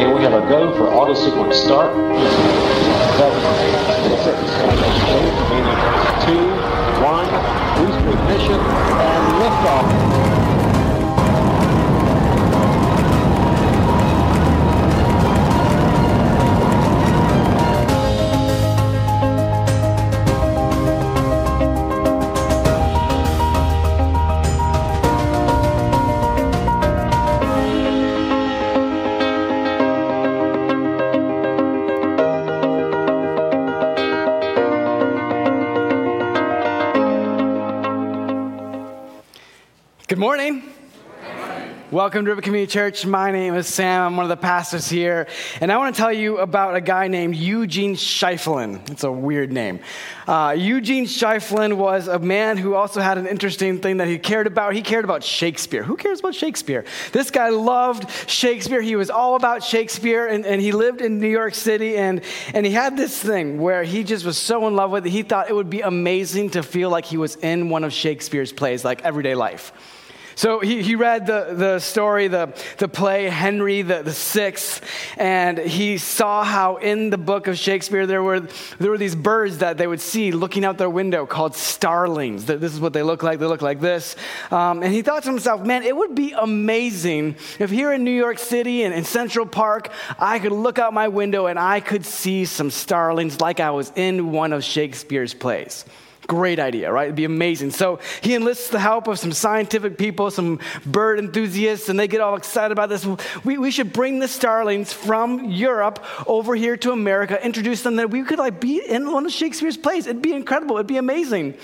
And we have a go for auto sequence start. Seven, six, eight, two, one, booster ignition, and liftoff. Morning. Welcome to River Community Church. My name is Sam. I'm one of the pastors here. And I want to tell you about a guy named Eugene Schieffelin. It's a weird name. Uh, Eugene Schieffelin was a man who also had an interesting thing that he cared about. He cared about Shakespeare. Who cares about Shakespeare? This guy loved Shakespeare. He was all about Shakespeare. And, and he lived in New York City. And, and he had this thing where he just was so in love with it. He thought it would be amazing to feel like he was in one of Shakespeare's plays, like everyday life. So he, he read the, the story, the, the play Henry the, the Sixth, and he saw how in the book of Shakespeare there were, there were these birds that they would see looking out their window called starlings. This is what they look like. They look like this. Um, and he thought to himself, man, it would be amazing if here in New York City and in Central Park, I could look out my window and I could see some starlings like I was in one of Shakespeare's plays. Great idea, right? It'd be amazing. So he enlists the help of some scientific people, some bird enthusiasts, and they get all excited about this. We, we should bring the starlings from Europe over here to America, introduce them that we could like be in one of Shakespeare's plays. It'd be incredible. It'd be amazing.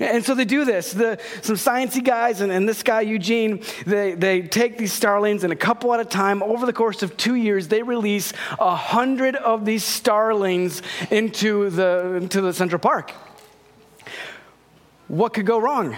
And so they do this. The, some sciencey guys and, and this guy, Eugene, they, they take these starlings and a couple at a time, over the course of two years, they release a hundred of these starlings into the, into the Central Park. What could go wrong?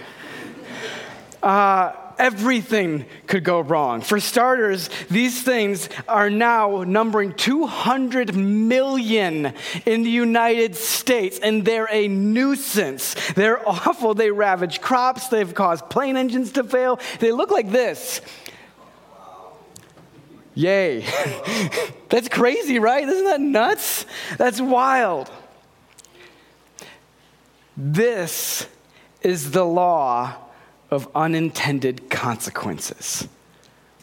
Uh, everything could go wrong. For starters, these things are now numbering 200 million in the United States, and they're a nuisance. They're awful. They ravage crops, they've caused plane engines to fail. They look like this. Yay. That's crazy, right? Isn't that nuts? That's wild. This is the law of unintended consequences.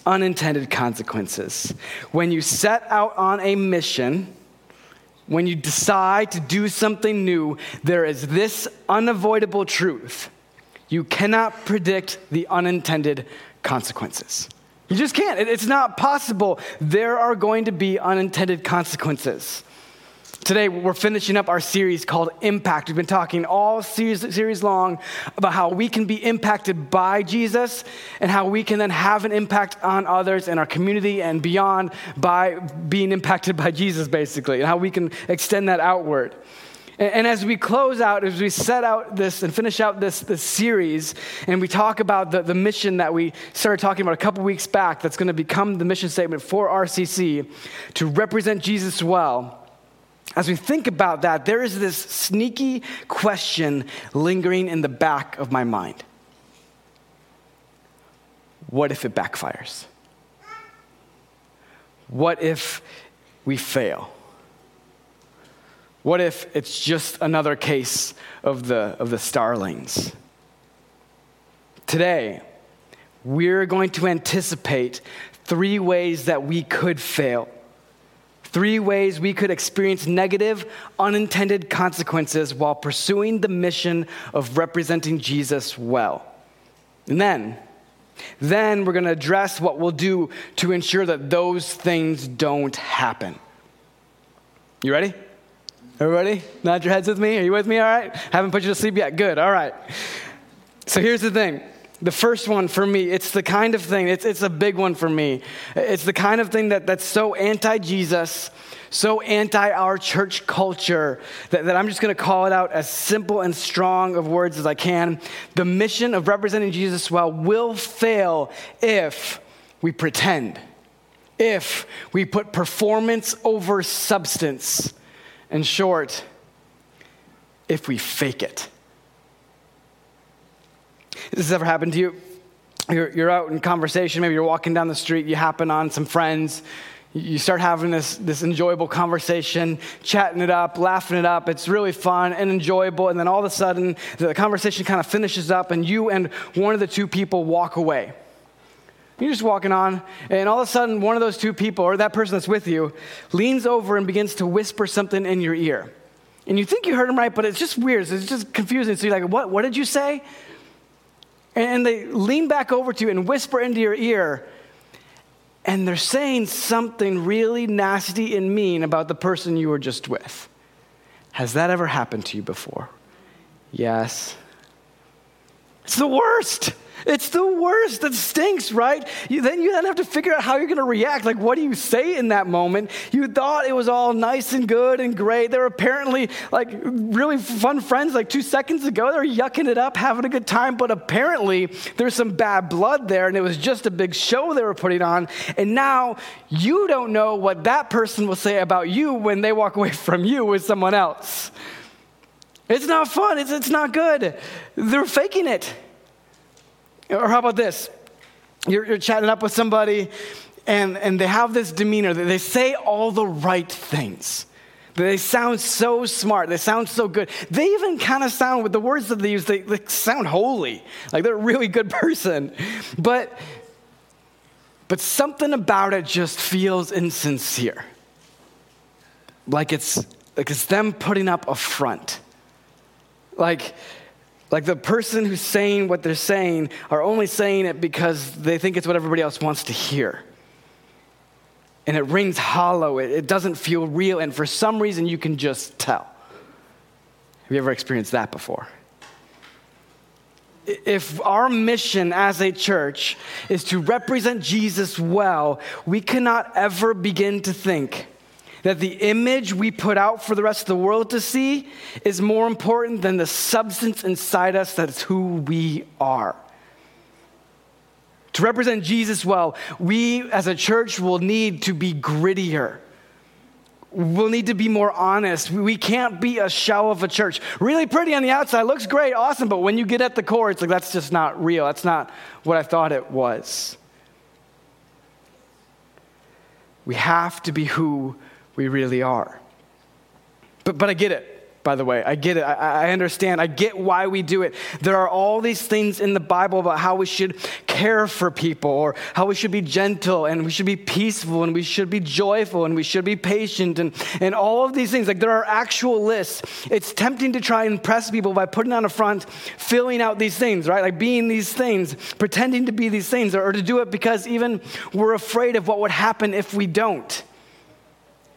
Unintended consequences. When you set out on a mission, when you decide to do something new, there is this unavoidable truth. You cannot predict the unintended consequences. You just can't. It's not possible. There are going to be unintended consequences. Today, we're finishing up our series called Impact. We've been talking all series, series long about how we can be impacted by Jesus and how we can then have an impact on others in our community and beyond by being impacted by Jesus, basically, and how we can extend that outward. And, and as we close out, as we set out this and finish out this, this series, and we talk about the, the mission that we started talking about a couple weeks back, that's going to become the mission statement for RCC to represent Jesus well as we think about that, there is this sneaky question lingering in the back of my mind What if it backfires? What if we fail? What if it's just another case of the, of the starlings? Today, we're going to anticipate three ways that we could fail. Three ways we could experience negative, unintended consequences while pursuing the mission of representing Jesus well. And then, then we're going to address what we'll do to ensure that those things don't happen. You ready? Everybody? Nod your heads with me? Are you with me? All right? Haven't put you to sleep yet? Good. All right. So here's the thing. The first one for me, it's the kind of thing, it's, it's a big one for me. It's the kind of thing that, that's so anti Jesus, so anti our church culture, that, that I'm just going to call it out as simple and strong of words as I can. The mission of representing Jesus well will fail if we pretend, if we put performance over substance. In short, if we fake it. Has this ever happened to you? You're, you're out in conversation, maybe you're walking down the street, you happen on some friends, You start having this, this enjoyable conversation, chatting it up, laughing it up. It's really fun and enjoyable. And then all of a sudden, the conversation kind of finishes up, and you and one of the two people walk away. You're just walking on, and all of a sudden, one of those two people, or that person that's with you, leans over and begins to whisper something in your ear. And you think you heard him right, but it's just weird. It's just confusing. So you're like, what, what did you say? And they lean back over to you and whisper into your ear, and they're saying something really nasty and mean about the person you were just with. Has that ever happened to you before? Yes. It's the worst. It's the worst. It stinks, right? You, then you then have to figure out how you're going to react. Like, what do you say in that moment? You thought it was all nice and good and great. They were apparently like really fun friends like two seconds ago. They were yucking it up, having a good time. But apparently, there's some bad blood there, and it was just a big show they were putting on. And now you don't know what that person will say about you when they walk away from you with someone else. It's not fun. It's, it's not good. They're faking it. Or how about this? You're, you're chatting up with somebody and, and they have this demeanor that they say all the right things. They sound so smart. They sound so good. They even kind of sound, with the words that they use, they, they sound holy. Like they're a really good person. But, but something about it just feels insincere. Like it's, like it's them putting up a front. Like, like the person who's saying what they're saying are only saying it because they think it's what everybody else wants to hear. And it rings hollow, it, it doesn't feel real, and for some reason you can just tell. Have you ever experienced that before? If our mission as a church is to represent Jesus well, we cannot ever begin to think that the image we put out for the rest of the world to see is more important than the substance inside us that's who we are. To represent Jesus well, we as a church will need to be grittier. We'll need to be more honest. We can't be a shell of a church. Really pretty on the outside, looks great, awesome, but when you get at the core, it's like that's just not real. That's not what I thought it was. We have to be who we really are. But, but I get it by the way. I get it. I, I, understand. I get why we do it. There are all these things in the Bible about how we should care for people or how we should be gentle and we should be peaceful and we should be joyful and we should be patient and, and all of these things. Like there are actual lists. It's tempting to try and impress people by putting on a front, filling out these things, right? Like being these things, pretending to be these things, or, or to do it because even we're afraid of what would happen if we don't.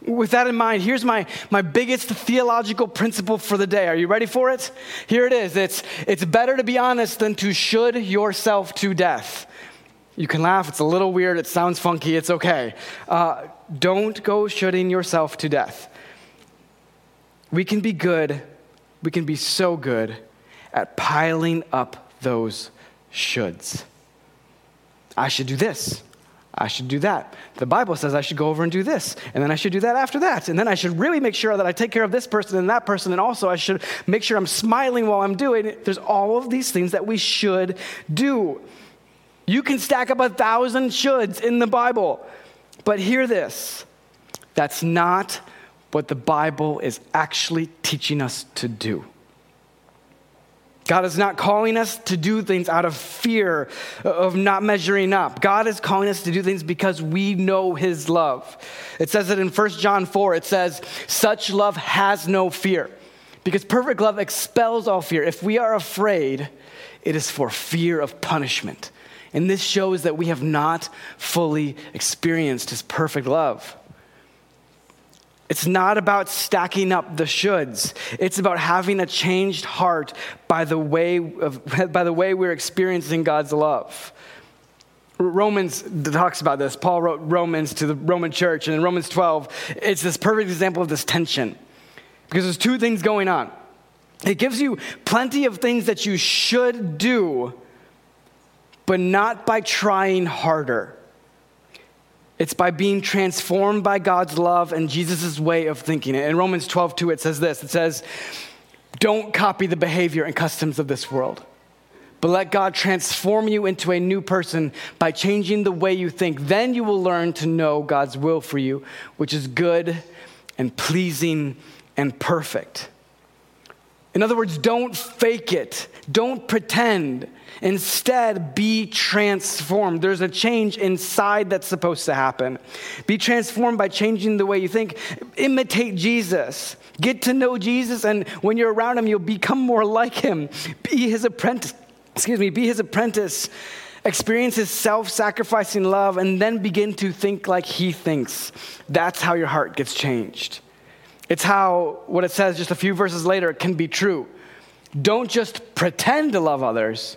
With that in mind, here's my, my biggest theological principle for the day. Are you ready for it? Here it is it's, it's better to be honest than to should yourself to death. You can laugh, it's a little weird, it sounds funky, it's okay. Uh, don't go shoulding yourself to death. We can be good, we can be so good at piling up those shoulds. I should do this. I should do that. The Bible says I should go over and do this, and then I should do that after that, and then I should really make sure that I take care of this person and that person, and also I should make sure I'm smiling while I'm doing it. There's all of these things that we should do. You can stack up a thousand shoulds in the Bible, but hear this that's not what the Bible is actually teaching us to do. God is not calling us to do things out of fear of not measuring up. God is calling us to do things because we know his love. It says it in 1 John 4. It says, Such love has no fear. Because perfect love expels all fear. If we are afraid, it is for fear of punishment. And this shows that we have not fully experienced his perfect love. It's not about stacking up the shoulds. It's about having a changed heart by the way, of, by the way we're experiencing God's love. Romans talks about this. Paul wrote Romans to the Roman church, and in Romans 12, it's this perfect example of this tension because there's two things going on. It gives you plenty of things that you should do, but not by trying harder. It's by being transformed by God's love and Jesus' way of thinking. In Romans 12, 2, it says this it says, Don't copy the behavior and customs of this world, but let God transform you into a new person by changing the way you think. Then you will learn to know God's will for you, which is good and pleasing and perfect. In other words, don't fake it, don't pretend. Instead, be transformed. There's a change inside that's supposed to happen. Be transformed by changing the way you think. Imitate Jesus. Get to know Jesus, and when you're around him, you'll become more like him. Be his apprentice. Excuse me, be his apprentice. Experience his self sacrificing love, and then begin to think like he thinks. That's how your heart gets changed. It's how what it says just a few verses later can be true. Don't just pretend to love others,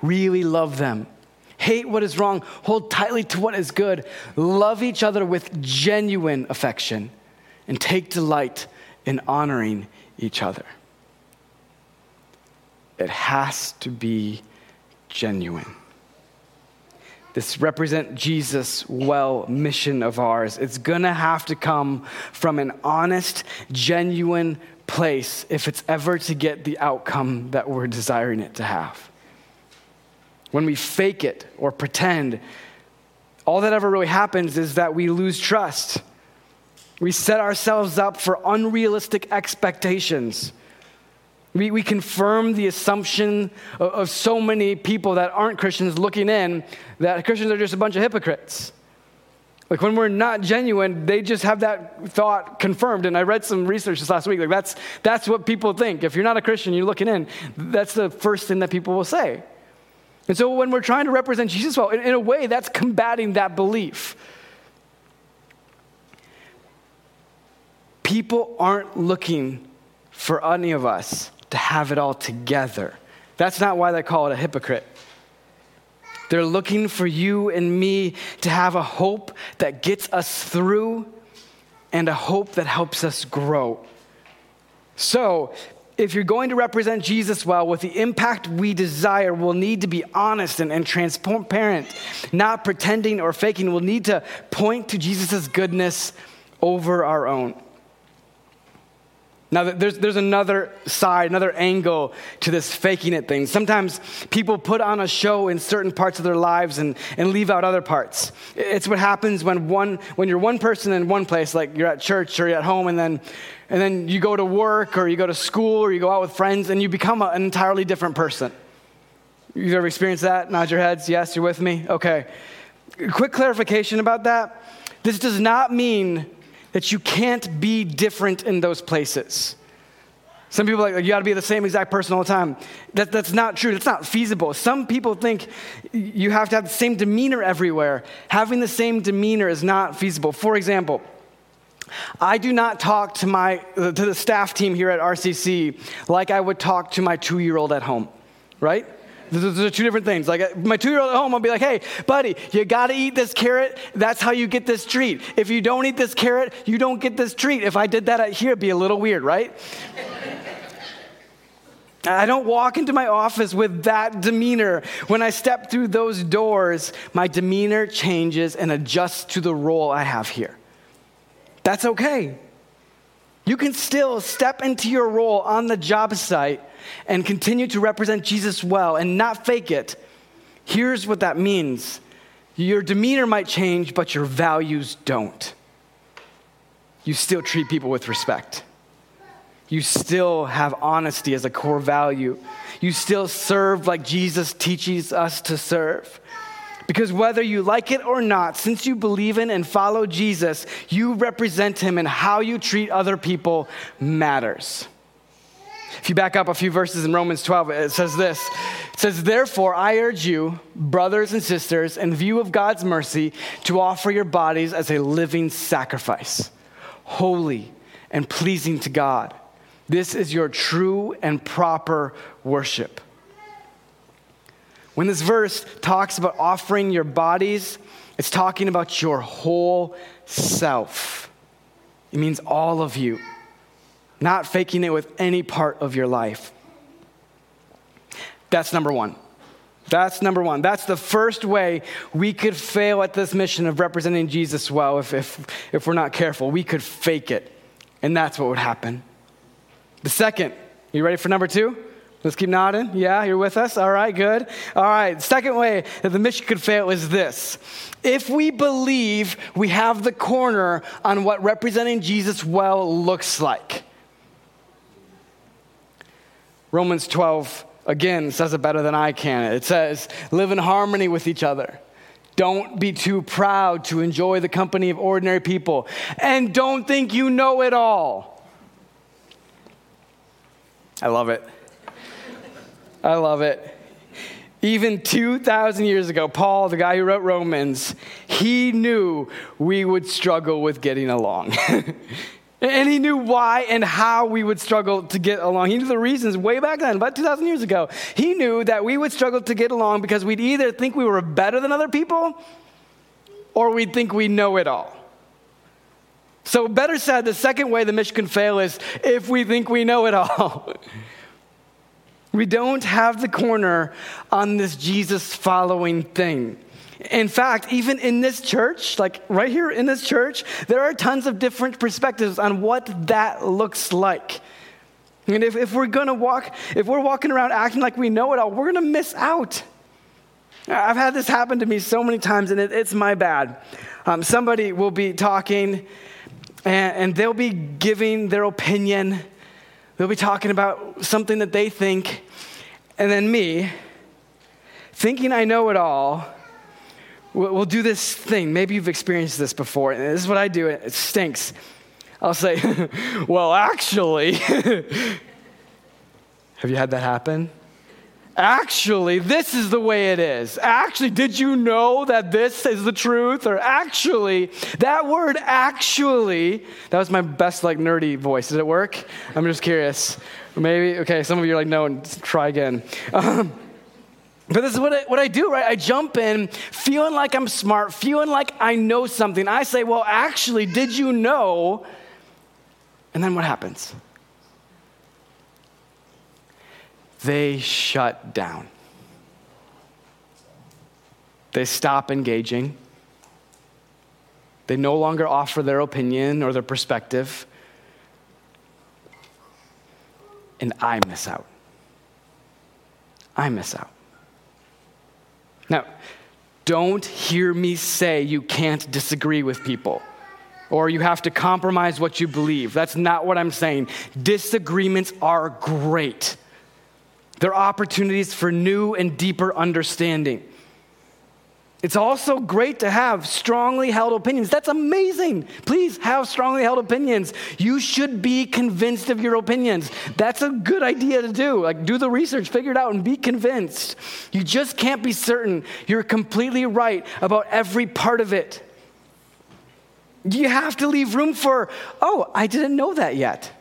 really love them. Hate what is wrong, hold tightly to what is good, love each other with genuine affection, and take delight in honoring each other. It has to be genuine this represent Jesus well mission of ours. It's gonna have to come from an honest, genuine place if it's ever to get the outcome that we're desiring it to have. When we fake it or pretend, all that ever really happens is that we lose trust. We set ourselves up for unrealistic expectations. We, we confirm the assumption of, of so many people that aren't Christians looking in that Christians are just a bunch of hypocrites. Like when we're not genuine, they just have that thought confirmed. And I read some research this last week. Like that's that's what people think. If you're not a Christian, you're looking in. That's the first thing that people will say. And so when we're trying to represent Jesus well, in, in a way, that's combating that belief. People aren't looking for any of us to have it all together. That's not why they call it a hypocrite. They're looking for you and me to have a hope that gets us through and a hope that helps us grow. So, if you're going to represent Jesus well with the impact we desire, we'll need to be honest and, and transparent, not pretending or faking. We'll need to point to Jesus' goodness over our own. Now, there's, there's another side, another angle to this faking it thing. Sometimes people put on a show in certain parts of their lives and, and leave out other parts. It's what happens when, one, when you're one person in one place, like you're at church or you're at home, and then, and then you go to work or you go to school or you go out with friends and you become an entirely different person. You've ever experienced that? Nod your heads. Yes, you're with me? Okay. Quick clarification about that. This does not mean that you can't be different in those places. Some people are like, you got to be the same exact person all the time. That, that's not true. That's not feasible. Some people think you have to have the same demeanor everywhere. Having the same demeanor is not feasible. For example, I do not talk to, my, to the staff team here at RCC like I would talk to my two year old at home, right? Those are two different things. Like uh, my two year old at home, I'll be like, hey, buddy, you got to eat this carrot. That's how you get this treat. If you don't eat this carrot, you don't get this treat. If I did that at here, it'd be a little weird, right? I don't walk into my office with that demeanor. When I step through those doors, my demeanor changes and adjusts to the role I have here. That's okay. You can still step into your role on the job site and continue to represent Jesus well and not fake it, here's what that means your demeanor might change, but your values don't. You still treat people with respect. You still have honesty as a core value. You still serve like Jesus teaches us to serve. Because whether you like it or not, since you believe in and follow Jesus, you represent him, and how you treat other people matters. If you back up a few verses in Romans 12, it says this It says, Therefore, I urge you, brothers and sisters, in view of God's mercy, to offer your bodies as a living sacrifice, holy and pleasing to God. This is your true and proper worship. When this verse talks about offering your bodies, it's talking about your whole self. It means all of you not faking it with any part of your life. That's number one. That's number one. That's the first way we could fail at this mission of representing Jesus well if, if, if we're not careful. We could fake it, and that's what would happen. The second, you ready for number two? Let's keep nodding. Yeah, you're with us? All right, good. All right, second way that the mission could fail is this. If we believe we have the corner on what representing Jesus well looks like. Romans 12, again, says it better than I can. It says, live in harmony with each other. Don't be too proud to enjoy the company of ordinary people. And don't think you know it all. I love it. I love it. Even 2,000 years ago, Paul, the guy who wrote Romans, he knew we would struggle with getting along. and he knew why and how we would struggle to get along. He knew the reasons way back then, about 2,000 years ago. He knew that we would struggle to get along because we'd either think we were better than other people or we'd think we know it all. So, better said, the second way the mission can fail is if we think we know it all. We don't have the corner on this Jesus following thing. In fact, even in this church, like right here in this church, there are tons of different perspectives on what that looks like. And if, if we're gonna walk, if we're walking around acting like we know it all, we're gonna miss out. I've had this happen to me so many times, and it, it's my bad. Um, somebody will be talking, and, and they'll be giving their opinion They'll be talking about something that they think, and then me, thinking I know it all, will do this thing. Maybe you've experienced this before. And this is what I do, and it stinks. I'll say, Well, actually, have you had that happen? actually, this is the way it is. Actually, did you know that this is the truth? Or actually, that word actually, that was my best like nerdy voice. Did it work? I'm just curious. Maybe, okay, some of you are like, no, and try again. Um, but this is what I, what I do, right? I jump in feeling like I'm smart, feeling like I know something. I say, well, actually, did you know? And then what happens? they shut down. They stop engaging. They no longer offer their opinion or their perspective. And I miss out. I miss out. Now, don't hear me say you can't disagree with people or you have to compromise what you believe. That's not what I'm saying. Disagreements are great. They're opportunities for new and deeper understanding. It's also great to have strongly held opinions. That's amazing. Please have strongly held opinions. You should be convinced of your opinions. That's a good idea to do. Like, do the research, figure it out, and be convinced. You just can't be certain you're completely right about every part of it. You have to leave room for, oh, I didn't know that yet.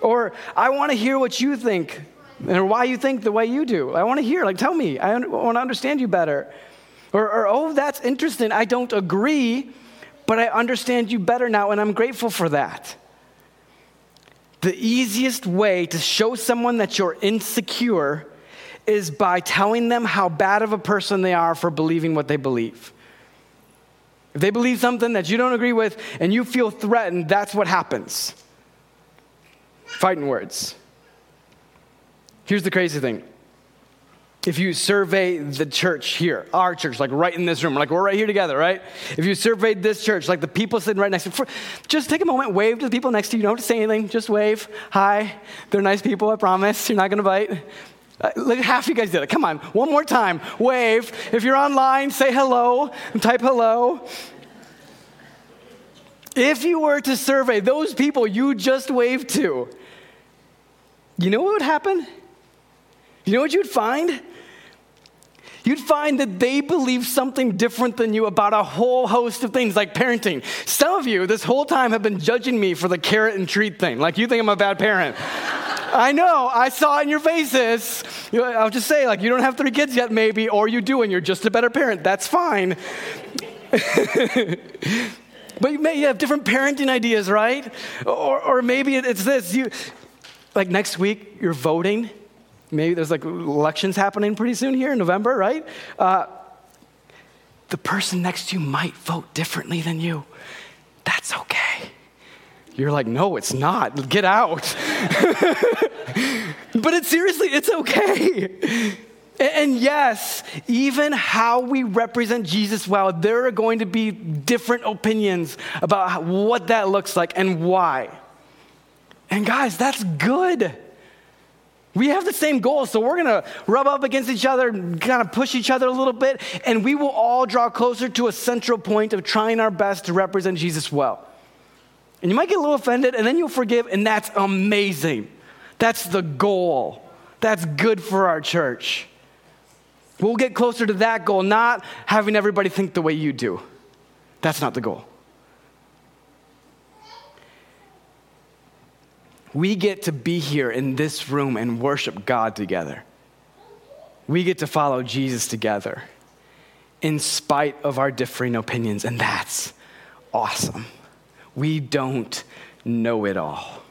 Or, I want to hear what you think or why you think the way you do. I want to hear, like, tell me. I want to understand you better. Or, or, oh, that's interesting. I don't agree, but I understand you better now, and I'm grateful for that. The easiest way to show someone that you're insecure is by telling them how bad of a person they are for believing what they believe. If they believe something that you don't agree with and you feel threatened, that's what happens. Fighting words. Here's the crazy thing. If you survey the church here, our church, like right in this room, like we're right here together, right? If you surveyed this church, like the people sitting right next to you, just take a moment, wave to the people next to you. Don't say anything, just wave. Hi. They're nice people, I promise. You're not to bite. Uh, look, half of you guys did it. Come on, one more time. Wave. If you're online, say hello and type hello. If you were to survey those people you just waved to, you know what would happen? You know what you'd find? You'd find that they believe something different than you about a whole host of things like parenting. Some of you this whole time have been judging me for the carrot and treat thing. Like you think I'm a bad parent. I know, I saw it in your faces. I'll just say, like, you don't have three kids yet, maybe, or you do and you're just a better parent. That's fine. but you may have different parenting ideas, right? Or, or maybe it's this you, like next week, you're voting Maybe there's like elections happening pretty soon here in November, right? Uh, the person next to you might vote differently than you. That's okay. You're like, no, it's not. Get out. but it's seriously, it's okay. And yes, even how we represent Jesus well, there are going to be different opinions about what that looks like and why. And guys, that's good. We have the same goal, so we're gonna rub up against each other, and kind of push each other a little bit, and we will all draw closer to a central point of trying our best to represent Jesus well. And you might get a little offended, and then you'll forgive, and that's amazing. That's the goal. That's good for our church. We'll get closer to that goal, not having everybody think the way you do. That's not the goal. We get to be here in this room and worship God together. We get to follow Jesus together in spite of our differing opinions, and that's awesome. We don't know it all.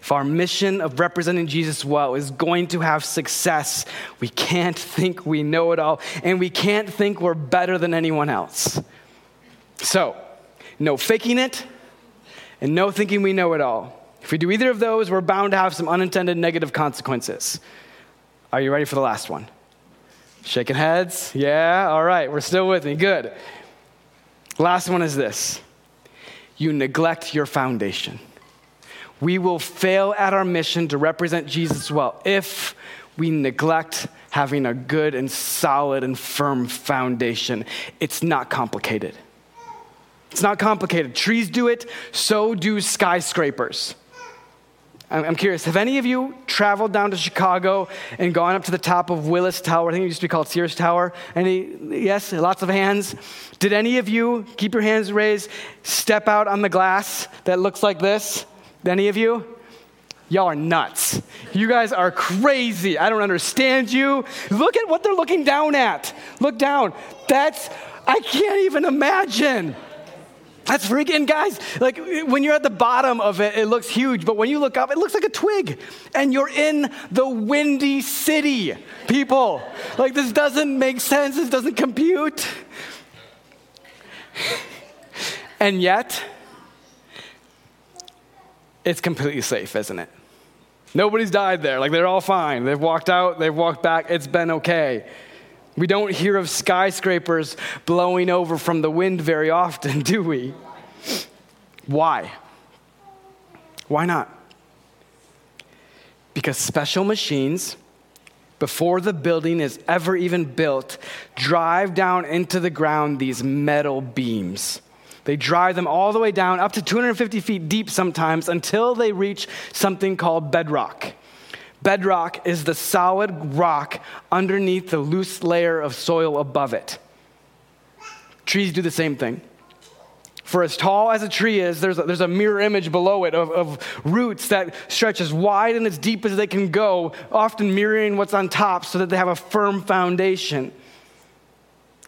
If our mission of representing Jesus well is going to have success, we can't think we know it all, and we can't think we're better than anyone else. So, no faking it, and no thinking we know it all. If we do either of those, we're bound to have some unintended negative consequences. Are you ready for the last one? Shaking heads? Yeah, all right, we're still with me. Good. Last one is this you neglect your foundation. We will fail at our mission to represent Jesus well if we neglect having a good and solid and firm foundation. It's not complicated. It's not complicated. Trees do it, so do skyscrapers. I'm curious, have any of you traveled down to Chicago and gone up to the top of Willis Tower? I think it used to be called Sears Tower. Any, yes, lots of hands. Did any of you, keep your hands raised, step out on the glass that looks like this? Any of you? Y'all are nuts. You guys are crazy. I don't understand you. Look at what they're looking down at. Look down. That's, I can't even imagine. That's freaking, guys. Like when you're at the bottom of it, it looks huge, but when you look up, it looks like a twig. And you're in the windy city, people. Like this doesn't make sense. This doesn't compute. And yet, it's completely safe, isn't it? Nobody's died there. Like they're all fine. They've walked out, they've walked back. It's been okay. We don't hear of skyscrapers blowing over from the wind very often, do we? Why? Why not? Because special machines, before the building is ever even built, drive down into the ground these metal beams. They drive them all the way down, up to 250 feet deep sometimes, until they reach something called bedrock. Bedrock is the solid rock underneath the loose layer of soil above it. Trees do the same thing. For as tall as a tree is, there's a, there's a mirror image below it of, of roots that stretch as wide and as deep as they can go, often mirroring what's on top so that they have a firm foundation.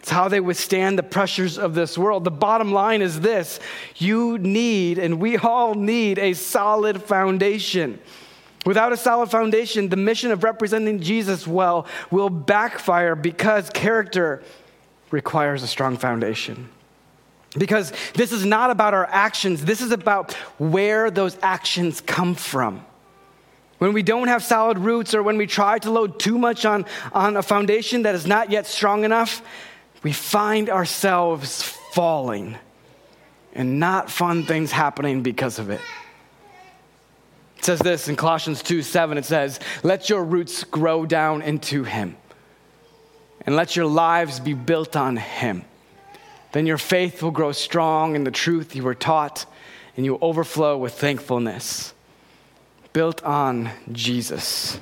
It's how they withstand the pressures of this world. The bottom line is this you need, and we all need, a solid foundation. Without a solid foundation, the mission of representing Jesus well will backfire because character requires a strong foundation. Because this is not about our actions, this is about where those actions come from. When we don't have solid roots or when we try to load too much on, on a foundation that is not yet strong enough, we find ourselves falling and not fun things happening because of it. It says this in Colossians 2 7. It says, Let your roots grow down into Him, and let your lives be built on Him. Then your faith will grow strong in the truth you were taught, and you will overflow with thankfulness. Built on Jesus.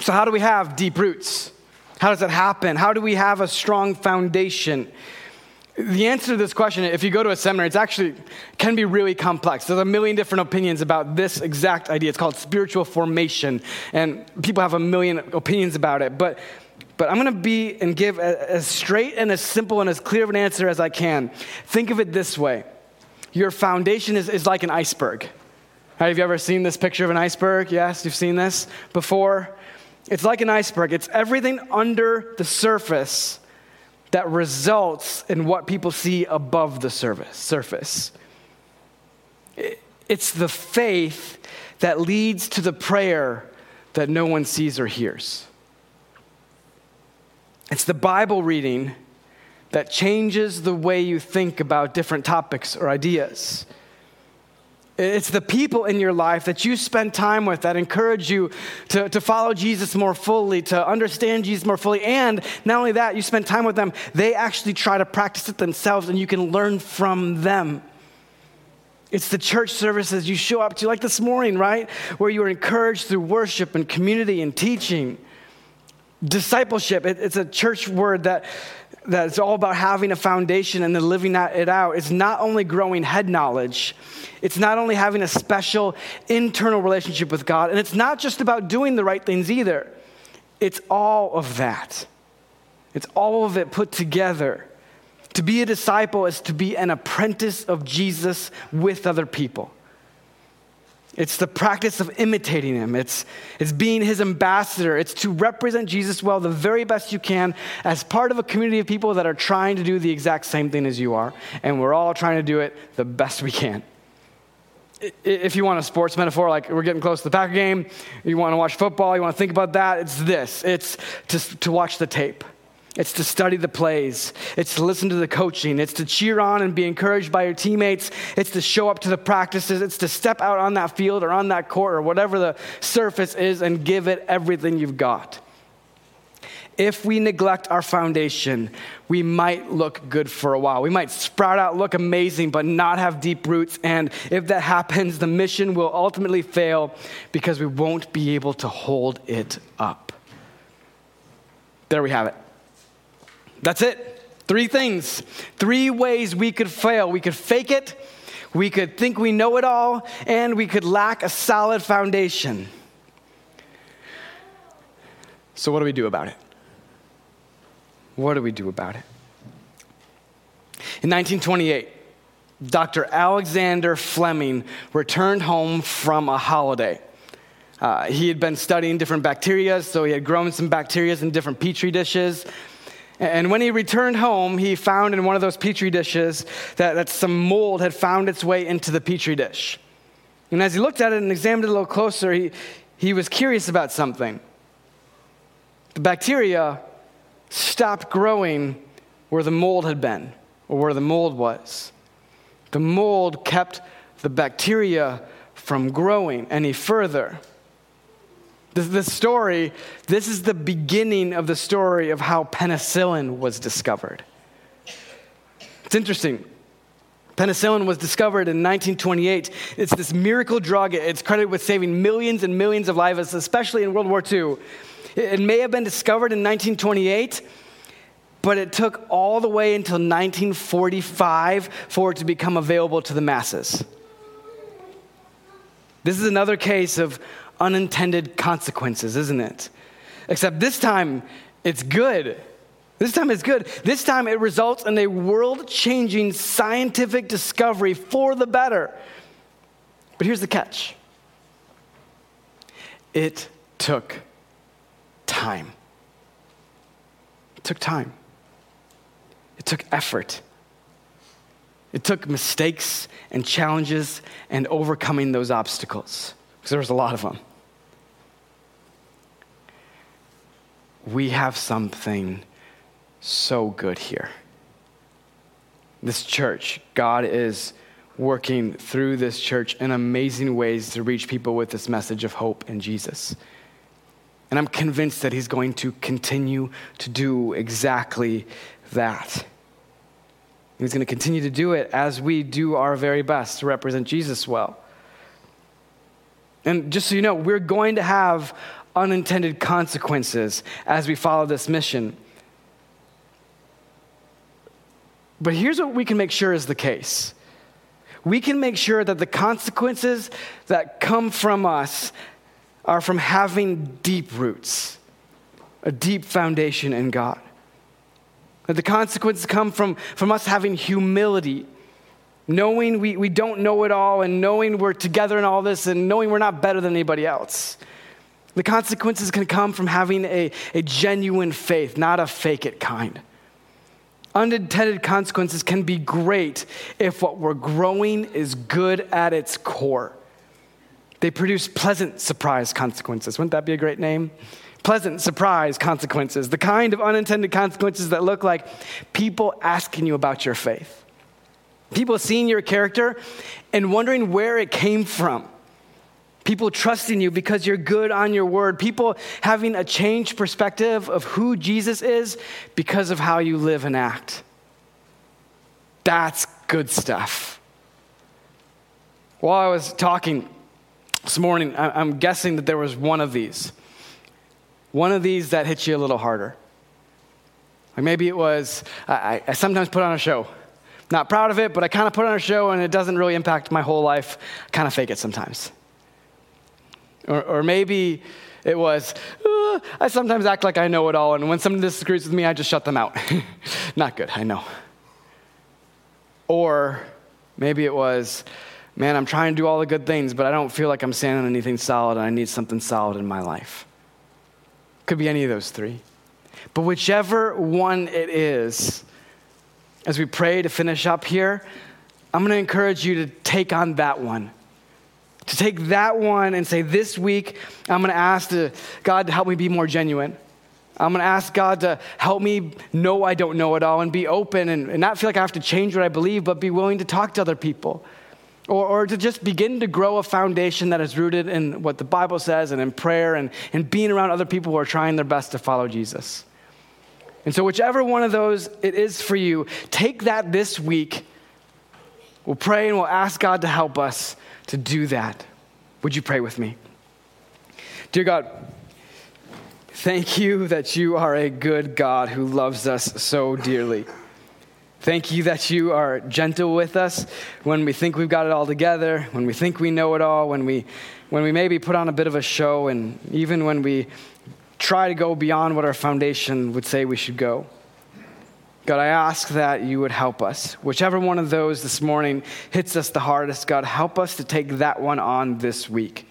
So, how do we have deep roots? How does that happen? How do we have a strong foundation? The answer to this question, if you go to a seminary, it's actually can be really complex. There's a million different opinions about this exact idea. It's called spiritual formation, and people have a million opinions about it. But, but I'm going to be and give as straight and as simple and as clear of an answer as I can. Think of it this way: your foundation is, is like an iceberg. Right, have you ever seen this picture of an iceberg? Yes, you've seen this before. It's like an iceberg. It's everything under the surface that results in what people see above the service, surface. It's the faith that leads to the prayer that no one sees or hears. It's the Bible reading that changes the way you think about different topics or ideas. It's the people in your life that you spend time with that encourage you to, to follow Jesus more fully, to understand Jesus more fully. And not only that, you spend time with them, they actually try to practice it themselves and you can learn from them. It's the church services you show up to, like this morning, right? Where you are encouraged through worship and community and teaching. Discipleship, it, it's a church word that that's all about having a foundation and then living it out. It's not only growing head knowledge, it's not only having a special internal relationship with God, and it's not just about doing the right things either. It's all of that. It's all of it put together. To be a disciple is to be an apprentice of Jesus with other people. It's the practice of imitating him. It's, it's being his ambassador. It's to represent Jesus well the very best you can as part of a community of people that are trying to do the exact same thing as you are. And we're all trying to do it the best we can. If you want a sports metaphor, like we're getting close to the Packer game, you want to watch football, you want to think about that, it's this it's to, to watch the tape. It's to study the plays. It's to listen to the coaching. It's to cheer on and be encouraged by your teammates. It's to show up to the practices. It's to step out on that field or on that court or whatever the surface is and give it everything you've got. If we neglect our foundation, we might look good for a while. We might sprout out, look amazing, but not have deep roots. And if that happens, the mission will ultimately fail because we won't be able to hold it up. There we have it. That's it. Three things. Three ways we could fail. We could fake it, we could think we know it all, and we could lack a solid foundation. So, what do we do about it? What do we do about it? In 1928, Dr. Alexander Fleming returned home from a holiday. Uh, he had been studying different bacteria, so he had grown some bacteria in different petri dishes. And when he returned home, he found in one of those petri dishes that, that some mold had found its way into the petri dish. And as he looked at it and examined it a little closer, he, he was curious about something. The bacteria stopped growing where the mold had been, or where the mold was. The mold kept the bacteria from growing any further. The, story, this is the beginning of the story of how penicillin was discovered. It's interesting. Penicillin was discovered in 1928. It's this miracle drug. It's credited with saving millions and millions of lives, especially in World War II. It may have been discovered in 1928, but it took all the way until 1945 for it to become available to the masses. This is another case of unintended consequences, isn't it? Except this time, it's good. This time it's good. This time it results in a world changing scientific discovery for the better. But here's the catch it took time. It took time. It took effort. It took mistakes and challenges and overcoming those obstacles because there was a lot of them. We have something so good here. This church, God is working through this church in amazing ways to reach people with this message of hope in Jesus. And I'm convinced that He's going to continue to do exactly that. He's going to continue to do it as we do our very best to represent Jesus well. And just so you know, we're going to have unintended consequences as we follow this mission. But here's what we can make sure is the case we can make sure that the consequences that come from us are from having deep roots, a deep foundation in God. That the consequences come from, from us having humility knowing we, we don't know it all and knowing we're together in all this and knowing we're not better than anybody else. The consequences can come from having a, a genuine faith, not a fake it kind. Unintended consequences can be great if what we're growing is good at its core. They produce pleasant surprise consequences. Wouldn't that be a great name? Pleasant surprise consequences, the kind of unintended consequences that look like people asking you about your faith, people seeing your character and wondering where it came from. People trusting you because you're good on your word. People having a changed perspective of who Jesus is because of how you live and act. That's good stuff. While I was talking this morning, I'm guessing that there was one of these. One of these that hits you a little harder. Like maybe it was, I, I sometimes put on a show. Not proud of it, but I kind of put on a show and it doesn't really impact my whole life. I kind of fake it sometimes. Or, or maybe it was, uh, I sometimes act like I know it all, and when someone disagrees with me, I just shut them out. Not good, I know. Or maybe it was, man, I'm trying to do all the good things, but I don't feel like I'm standing on anything solid, and I need something solid in my life. Could be any of those three. But whichever one it is, as we pray to finish up here, I'm going to encourage you to take on that one to take that one and say, This week, I'm going to ask God to help me be more genuine. I'm going to ask God to help me know I don't know it all and be open and, and not feel like I have to change what I believe, but be willing to talk to other people. Or, or to just begin to grow a foundation that is rooted in what the Bible says and in prayer and, and being around other people who are trying their best to follow Jesus. And so, whichever one of those it is for you, take that this week. We'll pray and we'll ask God to help us to do that. Would you pray with me? Dear God, thank you that you are a good God who loves us so dearly. Thank you that you are gentle with us when we think we've got it all together, when we think we know it all, when we, when we maybe put on a bit of a show, and even when we try to go beyond what our foundation would say we should go. God, I ask that you would help us. Whichever one of those this morning hits us the hardest, God, help us to take that one on this week.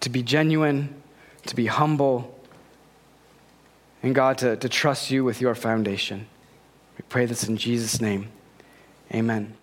To be genuine, to be humble, and God, to, to trust you with your foundation. We pray this in Jesus' name. Amen.